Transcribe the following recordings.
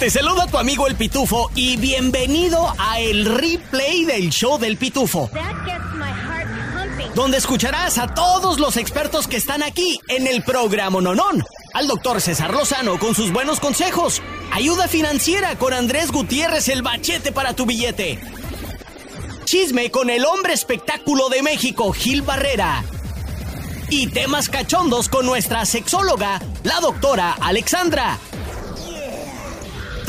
Te saluda tu amigo el Pitufo y bienvenido a el replay del show del Pitufo. Donde escucharás a todos los expertos que están aquí en el programa Nonón. Al doctor César Lozano con sus buenos consejos. Ayuda financiera con Andrés Gutiérrez el bachete para tu billete. Chisme con el hombre espectáculo de México, Gil Barrera. Y temas cachondos con nuestra sexóloga, la doctora Alexandra.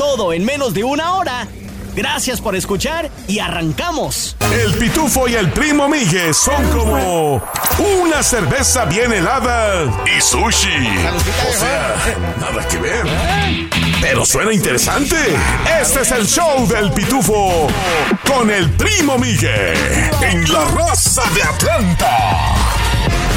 Todo en menos de una hora. Gracias por escuchar y arrancamos. El Pitufo y el Primo Migue son como una cerveza bien helada y sushi. O sea, nada que ver. Pero suena interesante. Este es el show del Pitufo con el Primo Migue en la raza de Atlanta.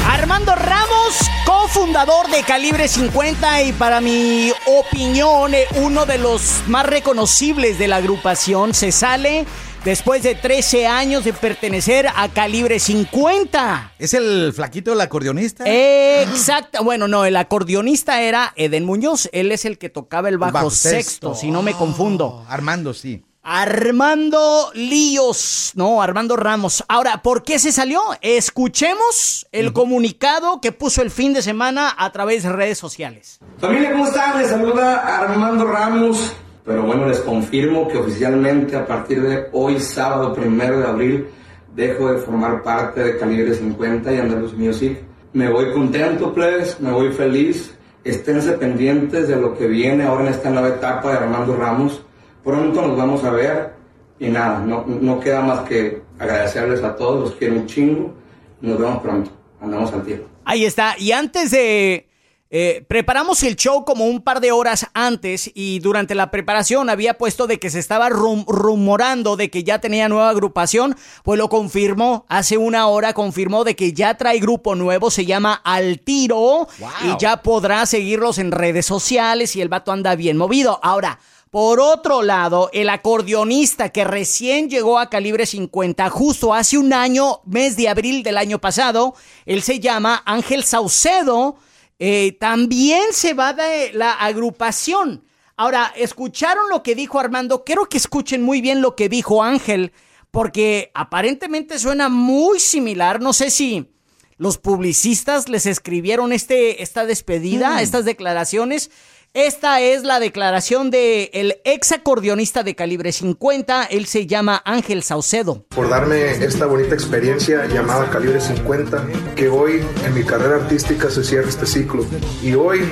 Armando Ramos, cofundador de Calibre 50 y para mi opinión eh, uno de los más reconocibles de la agrupación, se sale después de 13 años de pertenecer a Calibre 50. ¿Es el flaquito del acordeonista? Exacto. Bueno, no, el acordeonista era Eden Muñoz. Él es el que tocaba el bajo, Bajo sexto, sexto. si no me confundo. Oh, Armando, sí. Armando Líos, no, Armando Ramos. Ahora, ¿por qué se salió? Escuchemos el comunicado que puso el fin de semana a través de redes sociales. Familia, ¿cómo están? Les saluda Armando Ramos. Pero bueno, les confirmo que oficialmente a partir de hoy, sábado primero de abril, dejo de formar parte de Calibre 50 y Andaluz Music. Me voy contento, plebes, me voy feliz. Esténse pendientes de lo que viene ahora en esta nueva etapa de Armando Ramos. Pronto nos vamos a ver y nada, no, no queda más que agradecerles a todos, los quiero un chingo. Nos vemos pronto, andamos al tiempo. Ahí está. Y antes de... eh, preparamos el show como un par de horas antes y durante la preparación había puesto de que se estaba rum- rumorando de que ya tenía nueva agrupación, pues lo confirmó hace una hora, confirmó de que ya trae grupo nuevo, se llama Al Tiro y ya podrá seguirlos en redes sociales y el vato anda bien movido. Ahora, por otro lado, el acordeonista que recién llegó a calibre 50 justo hace un año, mes de abril del año pasado, él se llama Ángel Saucedo, eh, también se va de la agrupación. Ahora, ¿escucharon lo que dijo Armando? Quiero que escuchen muy bien lo que dijo Ángel, porque aparentemente suena muy similar. No sé si los publicistas les escribieron este, esta despedida, estas declaraciones. Esta es la declaración del el ex acordeonista de calibre 50. Él se llama Ángel Saucedo. por darme esta bonita experiencia llamada Calibre 50, que hoy en mi carrera artística se cierra este ciclo. Y hoy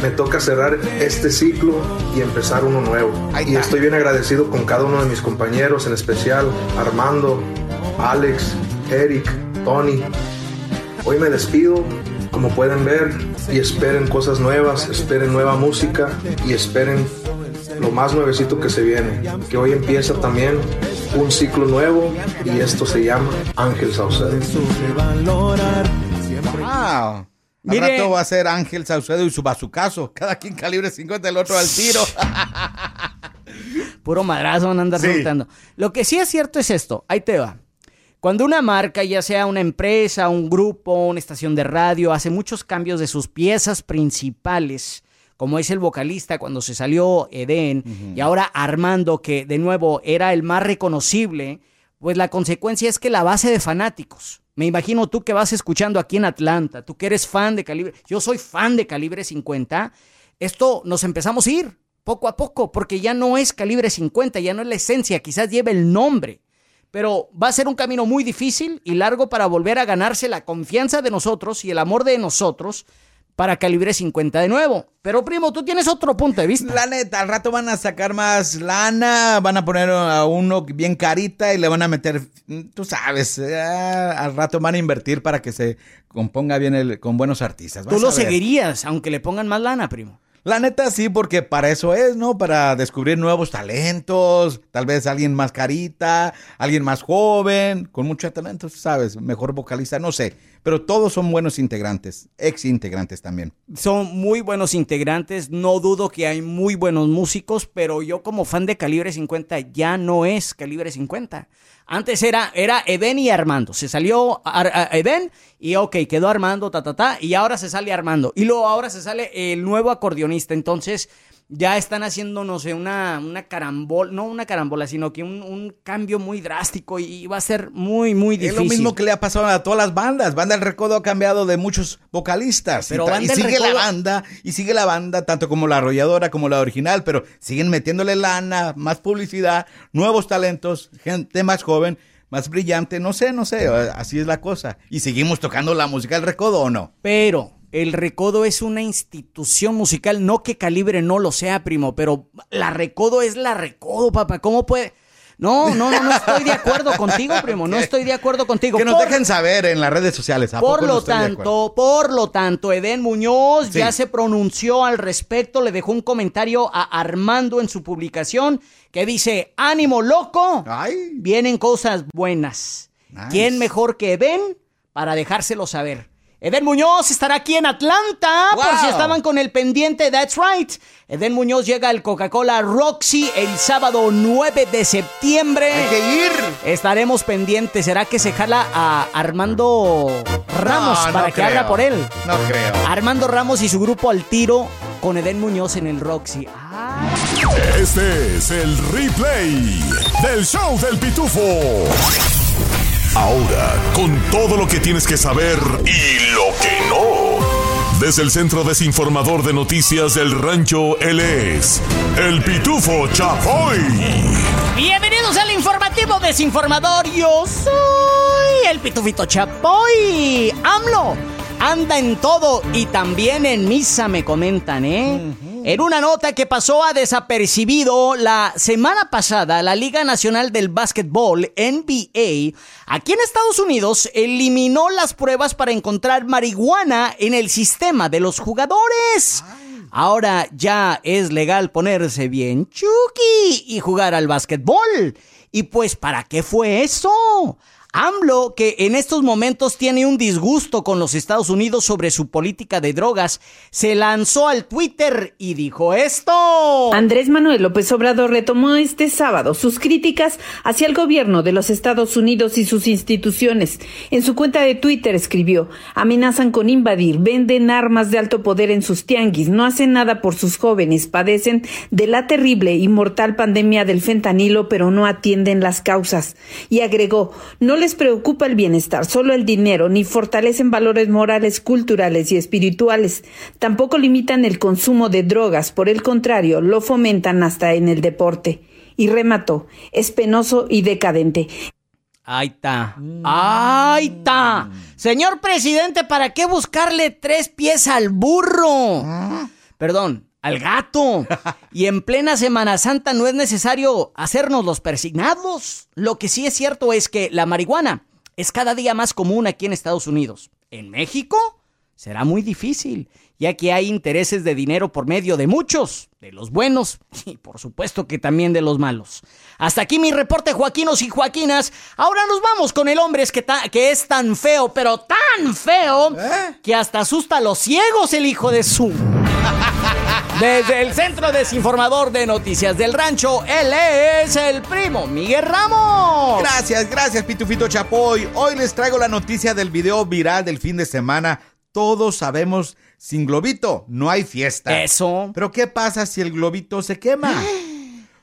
me toca cerrar este ciclo y empezar uno nuevo. Y estoy bien agradecido con cada uno de mis compañeros, en especial Armando, Alex, Eric, Tony. Hoy me despido, como pueden ver, y esperen cosas nuevas, esperen nueva música y esperen lo más nuevecito que se viene, que hoy empieza también un ciclo nuevo y esto se llama Ángel Saucedo. Wow. Al Mire- rato va a ser Ángel Saucedo y su bazucazo. Cada quien calibre 50, el otro al tiro. Puro madrazo van a andar Sí. Lo que sí es cierto es esto, ahí te va. Cuando una marca, ya sea una empresa, un grupo, una estación de radio, hace muchos cambios de sus piezas principales, como es el vocalista cuando se salió Eden y ahora Armando, que de nuevo era el más reconocible, pues la consecuencia es que la base de fanáticos, me imagino tú que vas escuchando aquí en Atlanta, tú que eres fan de Calibre, yo soy fan de Calibre 50, esto nos empezamos a ir poco a poco, porque ya no es Calibre 50, ya no es la esencia, quizás lleve el nombre. Pero va a ser un camino muy difícil y largo para volver a ganarse la confianza de nosotros y el amor de nosotros para Calibre 50 de nuevo. Pero primo, tú tienes otro punto de vista. La neta, al rato van a sacar más lana, van a poner a uno bien carita y le van a meter, tú sabes, eh, al rato van a invertir para que se componga bien el, con buenos artistas. Tú lo seguirías, aunque le pongan más lana, primo. La neta sí, porque para eso es, ¿no? Para descubrir nuevos talentos, tal vez alguien más carita, alguien más joven, con mucho talento, ¿sabes? Mejor vocalista, no sé. Pero todos son buenos integrantes, ex integrantes también. Son muy buenos integrantes, no dudo que hay muy buenos músicos, pero yo como fan de Calibre 50 ya no es Calibre 50. Antes era, era y Armando. Se salió Ar- y ok, quedó Armando, ta, ta, ta, y ahora se sale Armando. Y luego ahora se sale el nuevo acordeonista. Entonces, ya están haciendo, no sé, una, una carambola, no una carambola, sino que un, un cambio muy drástico y, va a ser muy, muy difícil. Es lo mismo que le ha pasado a todas las bandas. Banda del Recodo ha cambiado de muchos vocalistas. Pero y, sigue la banda, y sigue la banda, tanto como la arrolladora como la original, pero siguen metiéndole lana, más publicidad, nuevos talentos, gente más joven más brillante, no sé, no sé, así es la cosa. ¿Y seguimos tocando la música del recodo o no? Pero el Recodo es una institución musical, no que Calibre no lo sea, primo, pero la Recodo es la Recodo, papá. ¿Cómo puede? No, no, no, no estoy de acuerdo contigo, primo. No estoy de acuerdo contigo. Que nos dejen saber en las redes sociales. por lo tanto, por lo tanto, Eden Muñoz ya se pronunció al respecto, le dejó un comentario a Armando en su publicación que dice, ánimo loco, vienen cosas buenas. ¿Quién mejor que Eden para dejárselo saber? Eden Muñoz estará aquí en Atlanta, por si estaban con el pendiente, that's right. Eden Muñoz llega al Coca-Cola Roxy el sábado 9 de septiembre. Hay que ir. Estaremos pendientes. ¿Será que se jala a Armando Ramos para que haga por él? No creo. Armando Ramos y su grupo al tiro con Eden Muñoz en el Roxy. Este es el replay del show del pitufo. Ahora, con todo lo que tienes que saber y lo que no. Desde el Centro Desinformador de Noticias del Rancho, él es el Pitufo Chapoy. Bienvenidos al informativo desinformador. Yo soy el Pitufito Chapoy. AMLO anda en todo y también en misa, me comentan, ¿eh? En una nota que pasó a desapercibido la semana pasada, la Liga Nacional del Básquetbol, NBA, aquí en Estados Unidos, eliminó las pruebas para encontrar marihuana en el sistema de los jugadores. Ahora ya es legal ponerse bien chuki y jugar al básquetbol. ¿Y pues para qué fue eso? AMLO, que en estos momentos tiene un disgusto con los Estados Unidos sobre su política de drogas, se lanzó al Twitter y dijo esto. Andrés Manuel López Obrador retomó este sábado sus críticas hacia el gobierno de los Estados Unidos y sus instituciones. En su cuenta de Twitter escribió, amenazan con invadir, venden armas de alto poder en sus tianguis, no hacen nada por sus jóvenes, padecen de la terrible y mortal pandemia del fentanilo, pero no atienden las causas. Y agregó, no les preocupa el bienestar, solo el dinero, ni fortalecen valores morales, culturales y espirituales. Tampoco limitan el consumo de drogas, por el contrario, lo fomentan hasta en el deporte. Y remató, es penoso y decadente. Ahí está. Ahí está. Señor presidente, ¿para qué buscarle tres pies al burro? ¿Ah? Perdón, al gato. Y en plena Semana Santa no es necesario hacernos los persignados. Lo que sí es cierto es que la marihuana es cada día más común aquí en Estados Unidos. En México será muy difícil, ya que hay intereses de dinero por medio de muchos, de los buenos y por supuesto que también de los malos. Hasta aquí mi reporte, Joaquinos y Joaquinas. Ahora nos vamos con el hombre que, que es tan feo, pero tan feo, ¿Eh? que hasta asusta a los ciegos el hijo de su... Desde el Centro Desinformador de Noticias del Rancho, él es el primo Miguel Ramos. Gracias, gracias Pitufito Chapoy. Hoy les traigo la noticia del video viral del fin de semana. Todos sabemos, sin globito no hay fiesta. Eso. Pero ¿qué pasa si el globito se quema?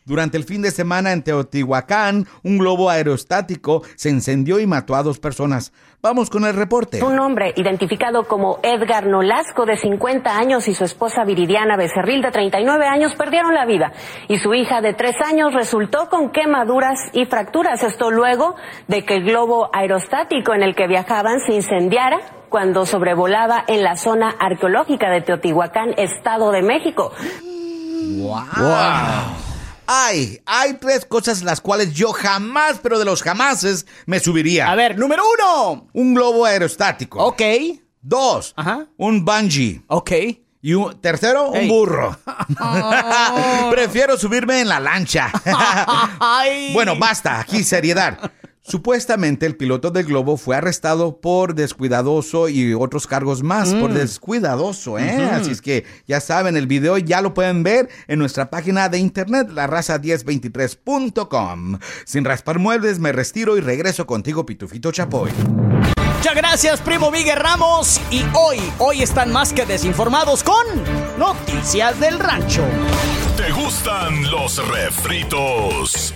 Durante el fin de semana en Teotihuacán, un globo aerostático se encendió y mató a dos personas. Vamos con el reporte. Un hombre identificado como Edgar Nolasco, de 50 años, y su esposa Viridiana Becerril, de 39 años, perdieron la vida. Y su hija de 3 años resultó con quemaduras y fracturas. Esto luego de que el globo aerostático en el que viajaban se incendiara cuando sobrevolaba en la zona arqueológica de Teotihuacán, Estado de México. wow. Hay, hay tres cosas las cuales yo jamás, pero de los jamases, me subiría. A ver, número uno. Un globo aerostático. Ok. Dos. Ajá. Un bungee. Ok. Y un tercero, un burro. Prefiero subirme en la lancha. bueno, basta, aquí seriedad. Supuestamente el piloto del globo fue arrestado por descuidadoso y otros cargos más por mm. descuidadoso, ¿eh? Así es que ya saben, el video ya lo pueden ver en nuestra página de internet, larraza1023.com. Sin raspar muebles, me retiro y regreso contigo, Pitufito Chapoy. Muchas gracias, primo Miguel Ramos. Y hoy, hoy están más que desinformados con Noticias del Rancho. Gustan los refritos.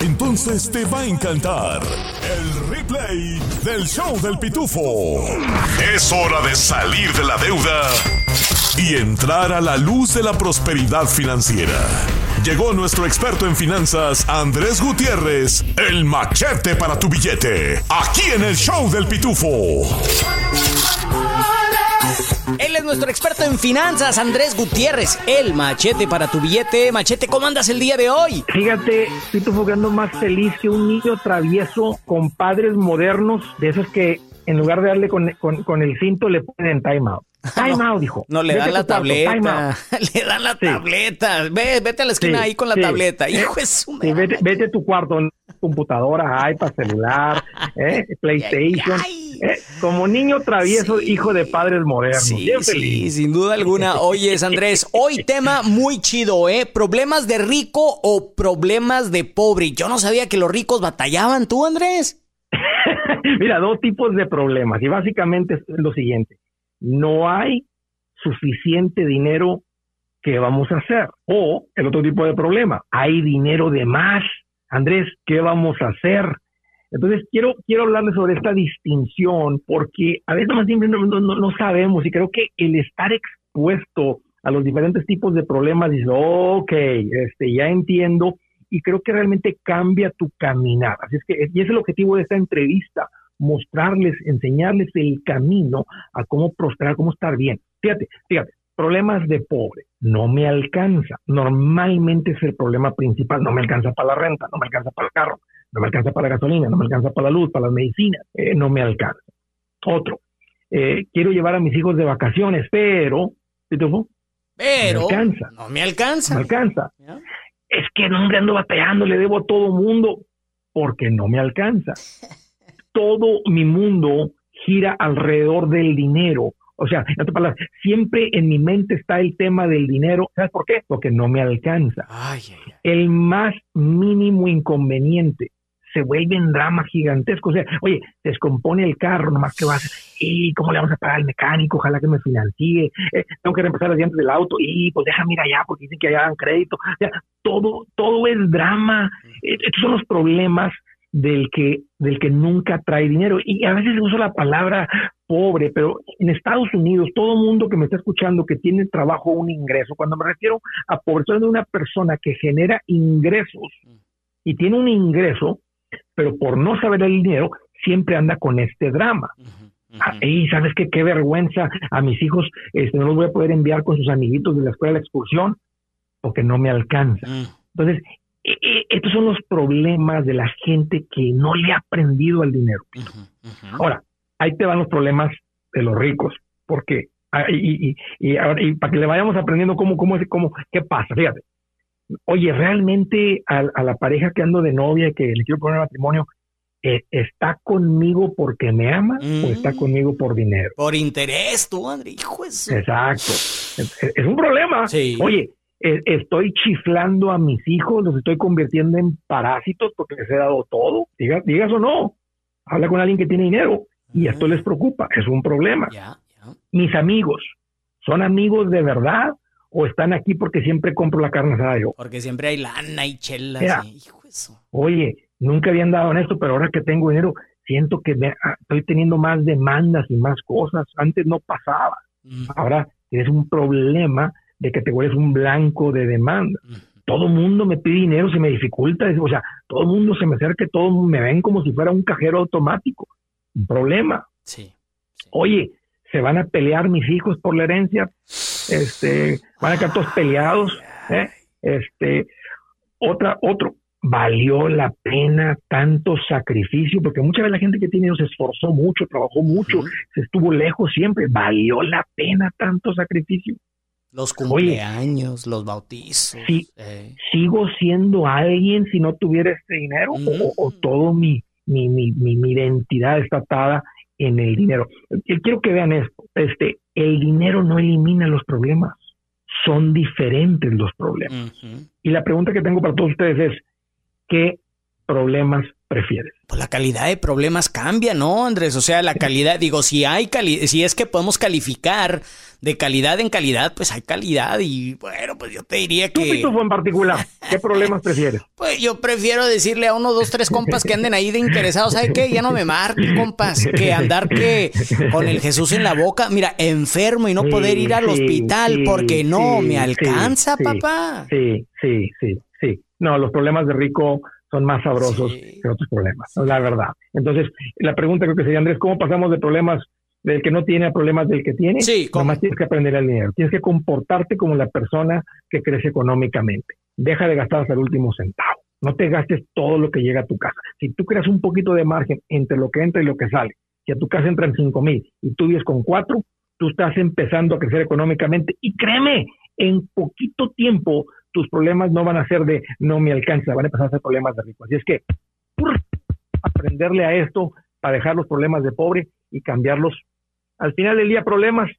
Entonces te va a encantar el replay del show del pitufo. Es hora de salir de la deuda y entrar a la luz de la prosperidad financiera. Llegó nuestro experto en finanzas, Andrés Gutiérrez, el machete para tu billete, aquí en el show del pitufo. Él es nuestro experto en finanzas, Andrés Gutiérrez, el machete para tu billete. Machete, ¿cómo andas el día de hoy? Fíjate, estoy jugando más feliz que un niño travieso con padres modernos, de esos que en lugar de darle con, con el cinto le ponen time out. Time out, dijo. No, le dan la tableta. le dan la tableta. Ve, vete a la esquina ahí con la tableta. Hijo de su vete, vete, a tu cuarto, computadora, iPad, celular, ¿eh? PlayStation. ¿eh? Como niño travieso, hijo de padres modernos. Sí, sí, sin duda alguna. Oye, Andrés, hoy tema muy chido, ¿eh? ¿Problemas de rico o problemas de pobre? Yo no sabía que los ricos batallaban. ¿Tú, Andrés? Mira, dos tipos de problemas. Y básicamente es lo siguiente no hay suficiente dinero que vamos a hacer. O el otro tipo de problema, hay dinero de más. Andrés, ¿qué vamos a hacer? Entonces, quiero, quiero hablarles sobre esta distinción porque a veces más siempre no, no, sabemos y creo que el estar expuesto a los diferentes tipos de problemas, dice, ok, este, ya entiendo y creo que realmente cambia tu caminar. Así es que, y es el objetivo de esta entrevista, mostrarles, enseñarles el camino a cómo prosperar, cómo estar bien. Fíjate, fíjate, problemas de pobre, no me alcanza. Normalmente es el problema principal, no me alcanza para la renta, no me alcanza para el carro, no me alcanza para la gasolina, no me alcanza para la luz, para las medicinas, eh, no me alcanza. Otro, eh, quiero llevar a mis hijos de vacaciones, pero, pero, me alcanza. No me alcanza. Me alcanza. Es que no me ando batallando, le debo a todo mundo porque no me alcanza. todo mi mundo gira alrededor del dinero. O sea, en otras palabras, siempre en mi mente está el tema del dinero. ¿Sabes por qué? Porque no me alcanza. El más mínimo inconveniente se vuelve en drama gigantesco. O sea, oye, descompone el carro, nomás que vas, y cómo le vamos a pagar al mecánico, ojalá que me financie, eh, tengo que reemplazar las llantas del auto, y pues déjame ir allá porque dicen que allá dan crédito. O sea, todo, todo es drama. Eh, estos son los problemas del que, del que nunca trae dinero. Y a veces uso la palabra pobre, pero en Estados Unidos, todo mundo que me está escuchando que tiene trabajo un ingreso, cuando me refiero a pobreza de una persona que genera ingresos y tiene un ingreso, pero por no saber el dinero, siempre anda con este drama. Ah, y sabes que qué vergüenza a mis hijos, este, no los voy a poder enviar con sus amiguitos de la escuela de la excursión porque no me alcanza. Mm. Entonces, e, e, estos son los problemas de la gente que no le ha aprendido al dinero. Ahora, ahí te van los problemas de los ricos, porque ah, y, y, para que le vayamos aprendiendo cómo, cómo, cómo, qué pasa, fíjate. Oye, realmente a, la pareja que ando de novia, que le quiero poner matrimonio, eh, ¿está conmigo porque me ama o está mm. conmigo por dinero? Por interés, tú, André, hijo Exacto. Es, es, un problema. Sí. Oye, eh, estoy chiflando a mis hijos, los estoy convirtiendo en parásitos porque les he dado todo, digas, digas o no, habla con alguien que tiene dinero y esto les preocupa, es un problema. Mis amigos, ¿son amigos de verdad o están aquí porque siempre compro la carne asada yo? Porque siempre hay lana y chelas. Oye, nunca habían dado en esto, pero ahora que tengo dinero, siento que ah, estoy teniendo más demandas y más cosas. Antes no pasaba. Ahora tienes un problema de que te vuelves un blanco de demanda. Todo el mundo me pide dinero, se me dificulta, o sea, todo el mundo se me acerca, todos me ven como si fuera un cajero automático. Un problema. Sí, Oye, se van a pelear mis hijos por la herencia, este, van a quedar todos peleados, ¿eh? este, otra, otro, valió la pena tanto sacrificio, porque muchas veces la gente que tiene se esforzó mucho, trabajó mucho, se estuvo lejos siempre, valió la pena tanto sacrificio. Los cumpleaños, los bautizos. Sí, eh. ¿Sigo siendo alguien si no tuviera este dinero? ¿O, todo mi, mi, mi, mi, identidad está atada en el dinero? Quiero que vean esto. Este, el dinero no elimina los problemas. Son diferentes los problemas. Y la pregunta que tengo para todos ustedes es, ¿qué problemas prefieres? Pues la calidad de problemas cambia, ¿no, Andrés? O sea, la calidad, digo, si hay cali si es que podemos calificar de calidad en calidad, pues hay calidad y bueno, pues yo te diría que... ¿Tú, en particular, qué problemas prefieres? Pues yo prefiero decirle a uno, dos, tres compas que anden ahí de interesados, ¿sabes qué? Ya no me marquen, compas, que andar que con el Jesús en la boca, mira, enfermo y no poder ir al hospital porque no me alcanza, papá. Sí, sí, sí, sí. No, los problemas de rico son más sabrosos que otros problemas, la verdad. Entonces, la pregunta creo que sería, Andrés, ¿cómo pasamos de problemas del que no tiene a problemas del que tiene? Sí, más tienes que aprender el dinero, tienes que comportarte como la persona que crece económicamente. Deja de gastar hasta el último centavo. No te gastes todo lo que llega a tu casa. Si tú creas un poquito de margen entre lo que entra y lo que sale, si a tu casa entran cinco mil y tú vives con cuatro, tú estás empezando a crecer económicamente. Y créeme, en poquito tiempo tus problemas no van a ser de no me alcanza, van a empezar a ser problemas de rico. Así es que aprenderle a esto para dejar los problemas de pobre y cambiarlos. Al final del día problemas,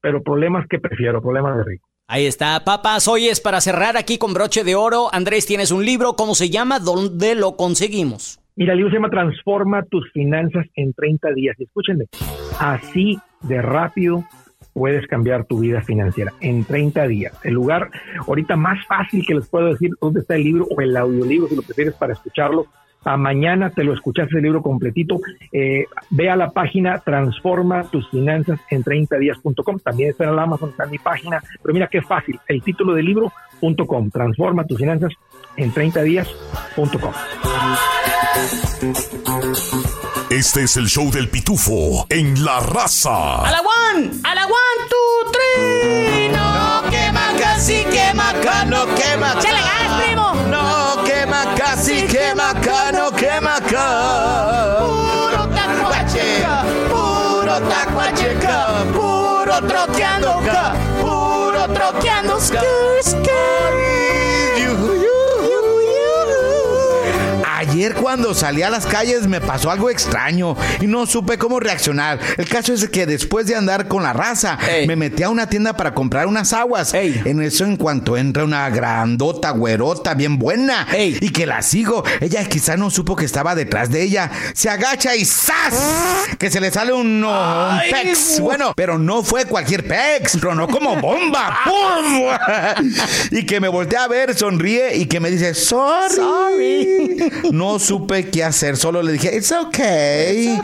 pero problemas que prefiero, problemas de rico. Ahí está, papas. Hoy es para cerrar aquí con broche de oro. Andrés, tienes un libro. ¿Cómo se llama? ¿Dónde lo conseguimos? Mira, el libro se llama Transforma tus finanzas en 30 días. Y escúchenme, así de rápido puedes cambiar tu vida financiera en 30 días. El lugar ahorita más fácil que les puedo decir dónde está el libro o el audiolibro, si lo prefieres para escucharlo. A mañana te lo escuchaste el libro completito. Eh, ve a la página transforma tus finanzas en 30 días.com. También está en el Amazon, está en mi página. Pero mira qué fácil. El título del libro.com. Transforma tus finanzas en 30 días.com. Este es el show del pitufo en la raza. A la one, a la one, two, three. No quema casi quema acá, no quema acá. ganas, primo! No quema casi quema acá, no quema acá. Puro tacuache, puro tacuache, puro troteando acá, puro skr. Ayer cuando salí a las calles me pasó algo extraño y no supe cómo reaccionar. El caso es que después de andar con la raza, me metí a una tienda para comprar unas aguas. En eso, en cuanto entra una grandota güerota bien buena y que la sigo, ella quizá no supo que estaba detrás de ella. Se agacha y ¡zas! Que se le sale un, un pex. Bueno, pero no fue cualquier pex, tronó como bomba. ¡Pum! y que me volteé a ver, sonríe y que me dice, sorry. sorry. No supe qué hacer, solo le dije, it's okay.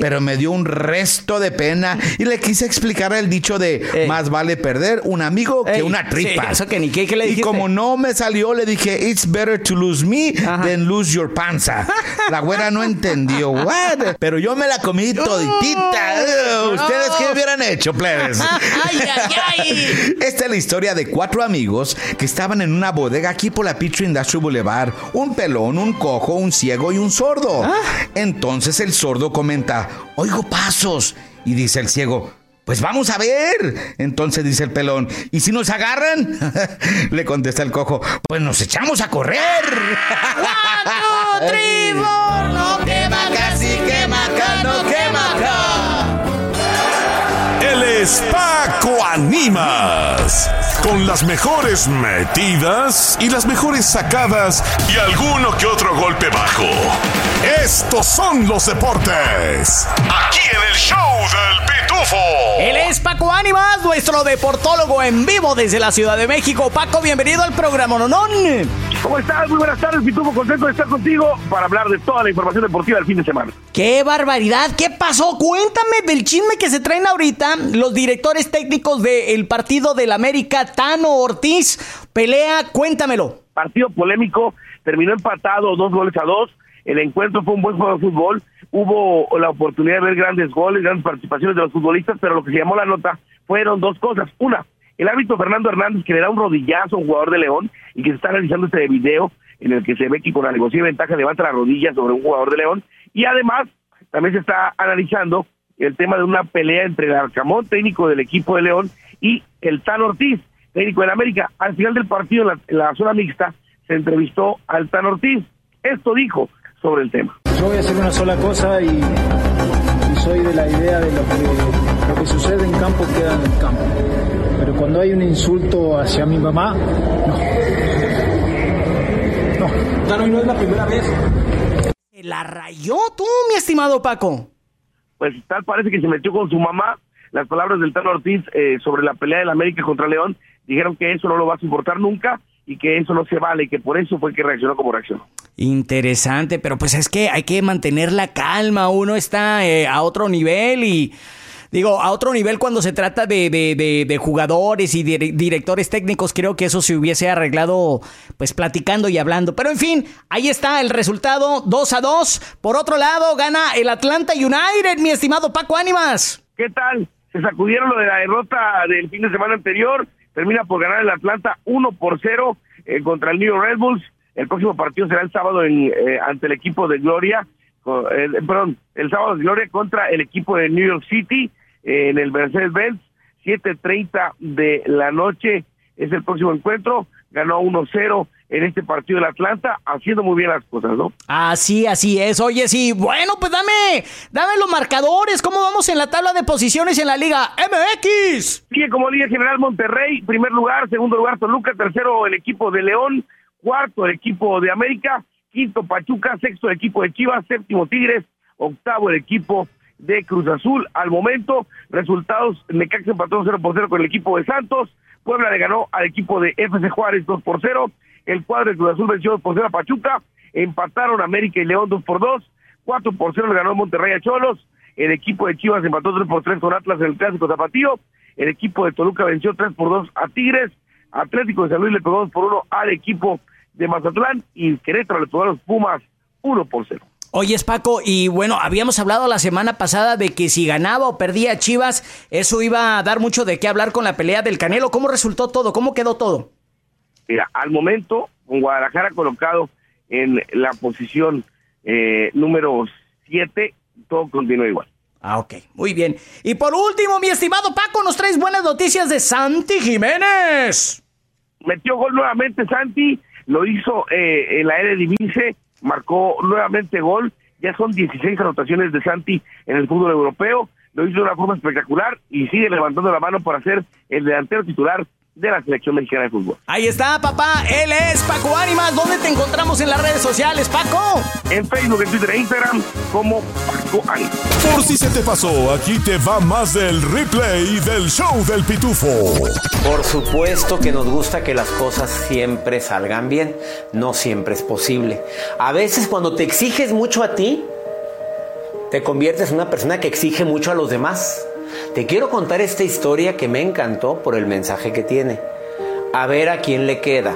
Pero me dio un resto de pena y le quise explicar el dicho de eh. más vale perder un amigo que una tripa. eso que ni qué, le Y como no me salió, le dije, it's better to lose me than lose your panza. La güera no entendió, what? Pero yo me la comí toditita. ¿Ustedes qué hubieran hecho, plebes? ay, ay, ay. Esta es la historia de cuatro amigos que estaban en una bodega aquí por la Petrie Industrial Boulevard. Un pelón, un cojo, un ciego y un sordo. Ah. Entonces el sordo comenta, oigo pasos. Y dice el ciego, pues vamos a ver. Entonces dice el pelón, ¿y si nos agarran? Le contesta el cojo, pues nos echamos a correr. ¡Cuatro! No quema casi quema acá, no quema acá. El Espaco Animas con las mejores metidas y las mejores sacadas y alguno que otro golpe bajo. Estos son los deportes. Aquí en el show del Pitufo. Él es Paco Ánimas, nuestro deportólogo en vivo desde la Ciudad de México. Paco, bienvenido al programa Nonón. ¿Cómo estás? Muy buenas tardes, Pitufo. Contento de estar contigo para hablar de toda la información deportiva del fin de semana. ¡Qué barbaridad! ¿Qué pasó? Cuéntame del chisme que se traen ahorita los directores técnicos del partido del América Tano Ortiz pelea, cuéntamelo. Partido polémico, terminó empatado dos goles a dos. El encuentro fue un buen juego de fútbol. Hubo la oportunidad de ver grandes goles, grandes participaciones de los futbolistas, pero lo que se llamó la nota fueron dos cosas. Una, el árbitro Fernando Hernández que le da un rodillazo a un jugador de León y que se está realizando este video en el que se ve que con la negocia de ventaja levanta la rodilla sobre un jugador de León. Y además, también se está analizando el tema de una pelea entre el Arcamón, técnico del equipo de León, y el Tan Ortiz, técnico del América. Al final del partido, en la, zona mixta, se entrevistó al Tan Ortiz. Esto dijo sobre el tema. Yo voy a hacer una sola cosa y, soy de la idea de lo que, lo que sucede en campo queda en el campo. Pero cuando hay un insulto hacia mi mamá, no. No. no es la primera vez La rayó tú, mi estimado Paco. Pues tal parece que se metió con su mamá. Las palabras del Tano Ortiz eh, sobre la pelea del América contra León dijeron que eso no lo va a soportar nunca y que eso no se vale y que por eso fue que reaccionó como reaccionó. Interesante, pero pues es que hay que mantener la calma, uno está eh, a otro nivel y digo, a otro nivel cuando se trata de, de, de, jugadores y directores técnicos, creo que eso se hubiese arreglado pues platicando y hablando. Pero en fin, ahí está el resultado, 2 a 2. Por otro lado, gana el Atlanta United, mi estimado Paco Ánimas. ¿Qué tal? Se sacudieron lo de la derrota del fin de semana anterior, termina por ganar el Atlanta 1 por 0 eh, contra el New York Red Bulls. El próximo partido será el sábado en, eh, ante el equipo de Gloria, eh, perdón, el sábado de Gloria contra el equipo de New York City en el Mercedes-Benz, 7.30 de la noche es el próximo encuentro, ganó 1-0 en este partido del Atlanta, haciendo muy bien las cosas, ¿no? Así, así es. Oye, sí, bueno, pues dame, dame los marcadores, ¿cómo vamos en la tabla de posiciones en la Liga MX? Sigue como Liga General Monterrey, primer lugar, segundo lugar Toluca, tercero el equipo de León, cuarto el equipo de América, quinto Pachuca, sexto el equipo de Chivas, séptimo Tigres, octavo el equipo de Cruz Azul. Al momento, resultados, Necaxa empató 0 por 0 con el equipo de Santos, Puebla le ganó al equipo de FC Juárez 2 por 0, el cuadro de Cruz Azul venció 2 por 0 a Pachuca, empataron América y León 2 por 2, 4 por 0 le ganó Monterrey a Cholos, el equipo de Chivas empató 3 por 3 con Atlas en el Clásico Zapatío, el equipo de Toluca venció 3 por 2 a Tigres, Atlético de San Luis le pegó 2 por 1 al equipo de Mazatlán y Querétaro le pegó a los Pumas 1 por 0. Oye, Paco, y bueno, habíamos hablado la semana pasada de que si ganaba o perdía Chivas, eso iba a dar mucho de qué hablar con la pelea del Canelo. ¿Cómo resultó todo? ¿Cómo quedó todo? Mira, al momento, con Guadalajara colocado en la posición eh, número 7, todo continúa igual. Ah, ok, muy bien. Y por último, mi estimado Paco, nos traes buenas noticias de Santi Jiménez. Metió gol nuevamente Santi, lo hizo eh, en la Eredivisie marcó nuevamente gol, ya son 16 anotaciones de Santi en el fútbol europeo, lo hizo de una forma espectacular y sigue levantando la mano para ser el delantero titular de la selección mexicana de fútbol. Ahí está, papá. Él es Paco Ánimas. ¿Dónde te encontramos en las redes sociales, Paco? En Facebook, en Twitter e Instagram como Paco Ánimas. Por si se te pasó, aquí te va más del replay del show del pitufo. Por supuesto que nos gusta que las cosas siempre salgan bien. No siempre es posible. A veces cuando te exiges mucho a ti, te conviertes en una persona que exige mucho a los demás. Te quiero contar esta historia que me encantó por el mensaje que tiene. A ver a quién le queda.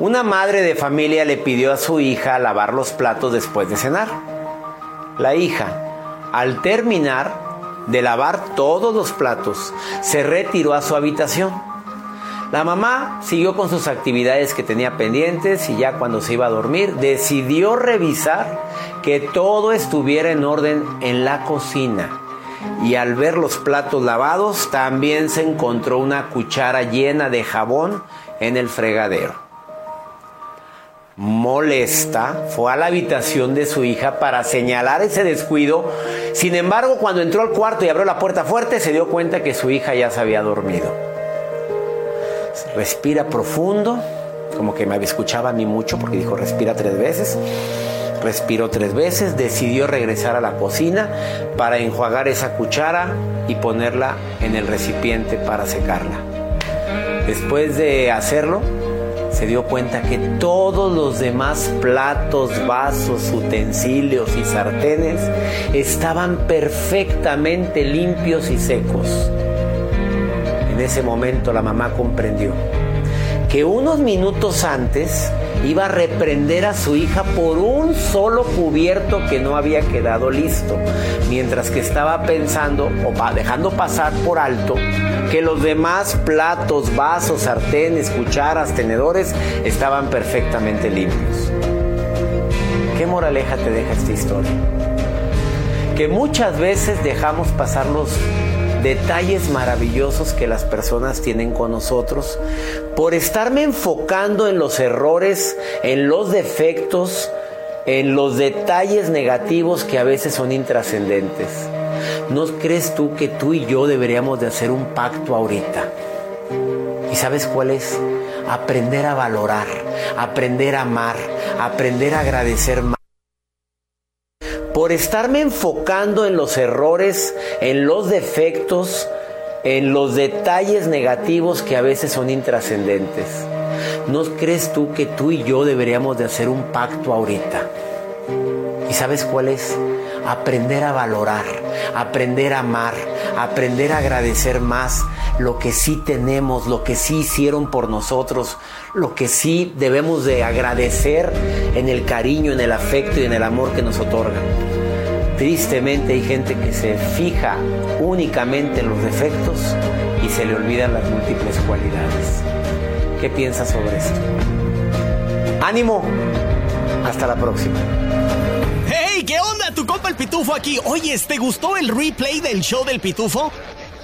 Una madre de familia le pidió a su hija lavar los platos después de cenar. La hija, al terminar de lavar todos los platos, se retiró a su habitación. La mamá siguió con sus actividades que tenía pendientes y ya cuando se iba a dormir decidió revisar que todo estuviera en orden en la cocina y al ver los platos lavados también se encontró una cuchara llena de jabón en el fregadero. Molesta, fue a la habitación de su hija para señalar ese descuido. Sin embargo, cuando entró al cuarto y abrió la puerta fuerte, se dio cuenta que su hija ya se había dormido. Respira profundo, como que me escuchaba a mí mucho porque dijo respira tres veces respiró tres veces, decidió regresar a la cocina para enjuagar esa cuchara y ponerla en el recipiente para secarla. Después de hacerlo, se dio cuenta que todos los demás platos, vasos, utensilios y sartenes estaban perfectamente limpios y secos. En ese momento la mamá comprendió que unos minutos antes iba a reprender a su hija por un solo cubierto que no había quedado listo, mientras que estaba pensando o dejando pasar por alto que los demás platos, vasos, sartenes, cucharas, tenedores estaban perfectamente limpios. ¿Qué moraleja te deja esta historia? Que muchas veces dejamos pasar los detalles maravillosos que las personas tienen con nosotros, por estarme enfocando en los errores, en los defectos, en los detalles negativos que a veces son intrascendentes. ¿No crees tú que tú y yo deberíamos de hacer un pacto ahorita? ¿Y sabes cuál es? Aprender a valorar, aprender a amar, aprender a agradecer más. Por estarme enfocando en los errores, en los defectos, en los detalles negativos que a veces son intrascendentes. ¿No crees tú que tú y yo deberíamos de hacer un pacto ahorita? ¿Y sabes cuál es? Aprender a valorar, aprender a amar, aprender a agradecer más lo que sí tenemos, lo que sí hicieron por nosotros, lo que sí debemos de agradecer en el cariño, en el afecto y en el amor que nos otorgan. Tristemente hay gente que se fija únicamente en los defectos y se le olvidan las múltiples cualidades. ¿Qué piensas sobre esto? ¡Ánimo! Hasta la próxima. Tu compa el Pitufo aquí. Oye, ¿te gustó el replay del show del Pitufo?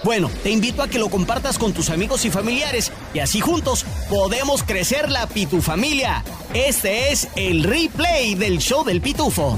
Bueno, te invito a que lo compartas con tus amigos y familiares y así juntos podemos crecer la Pitufamilia. Este es el replay del show del Pitufo.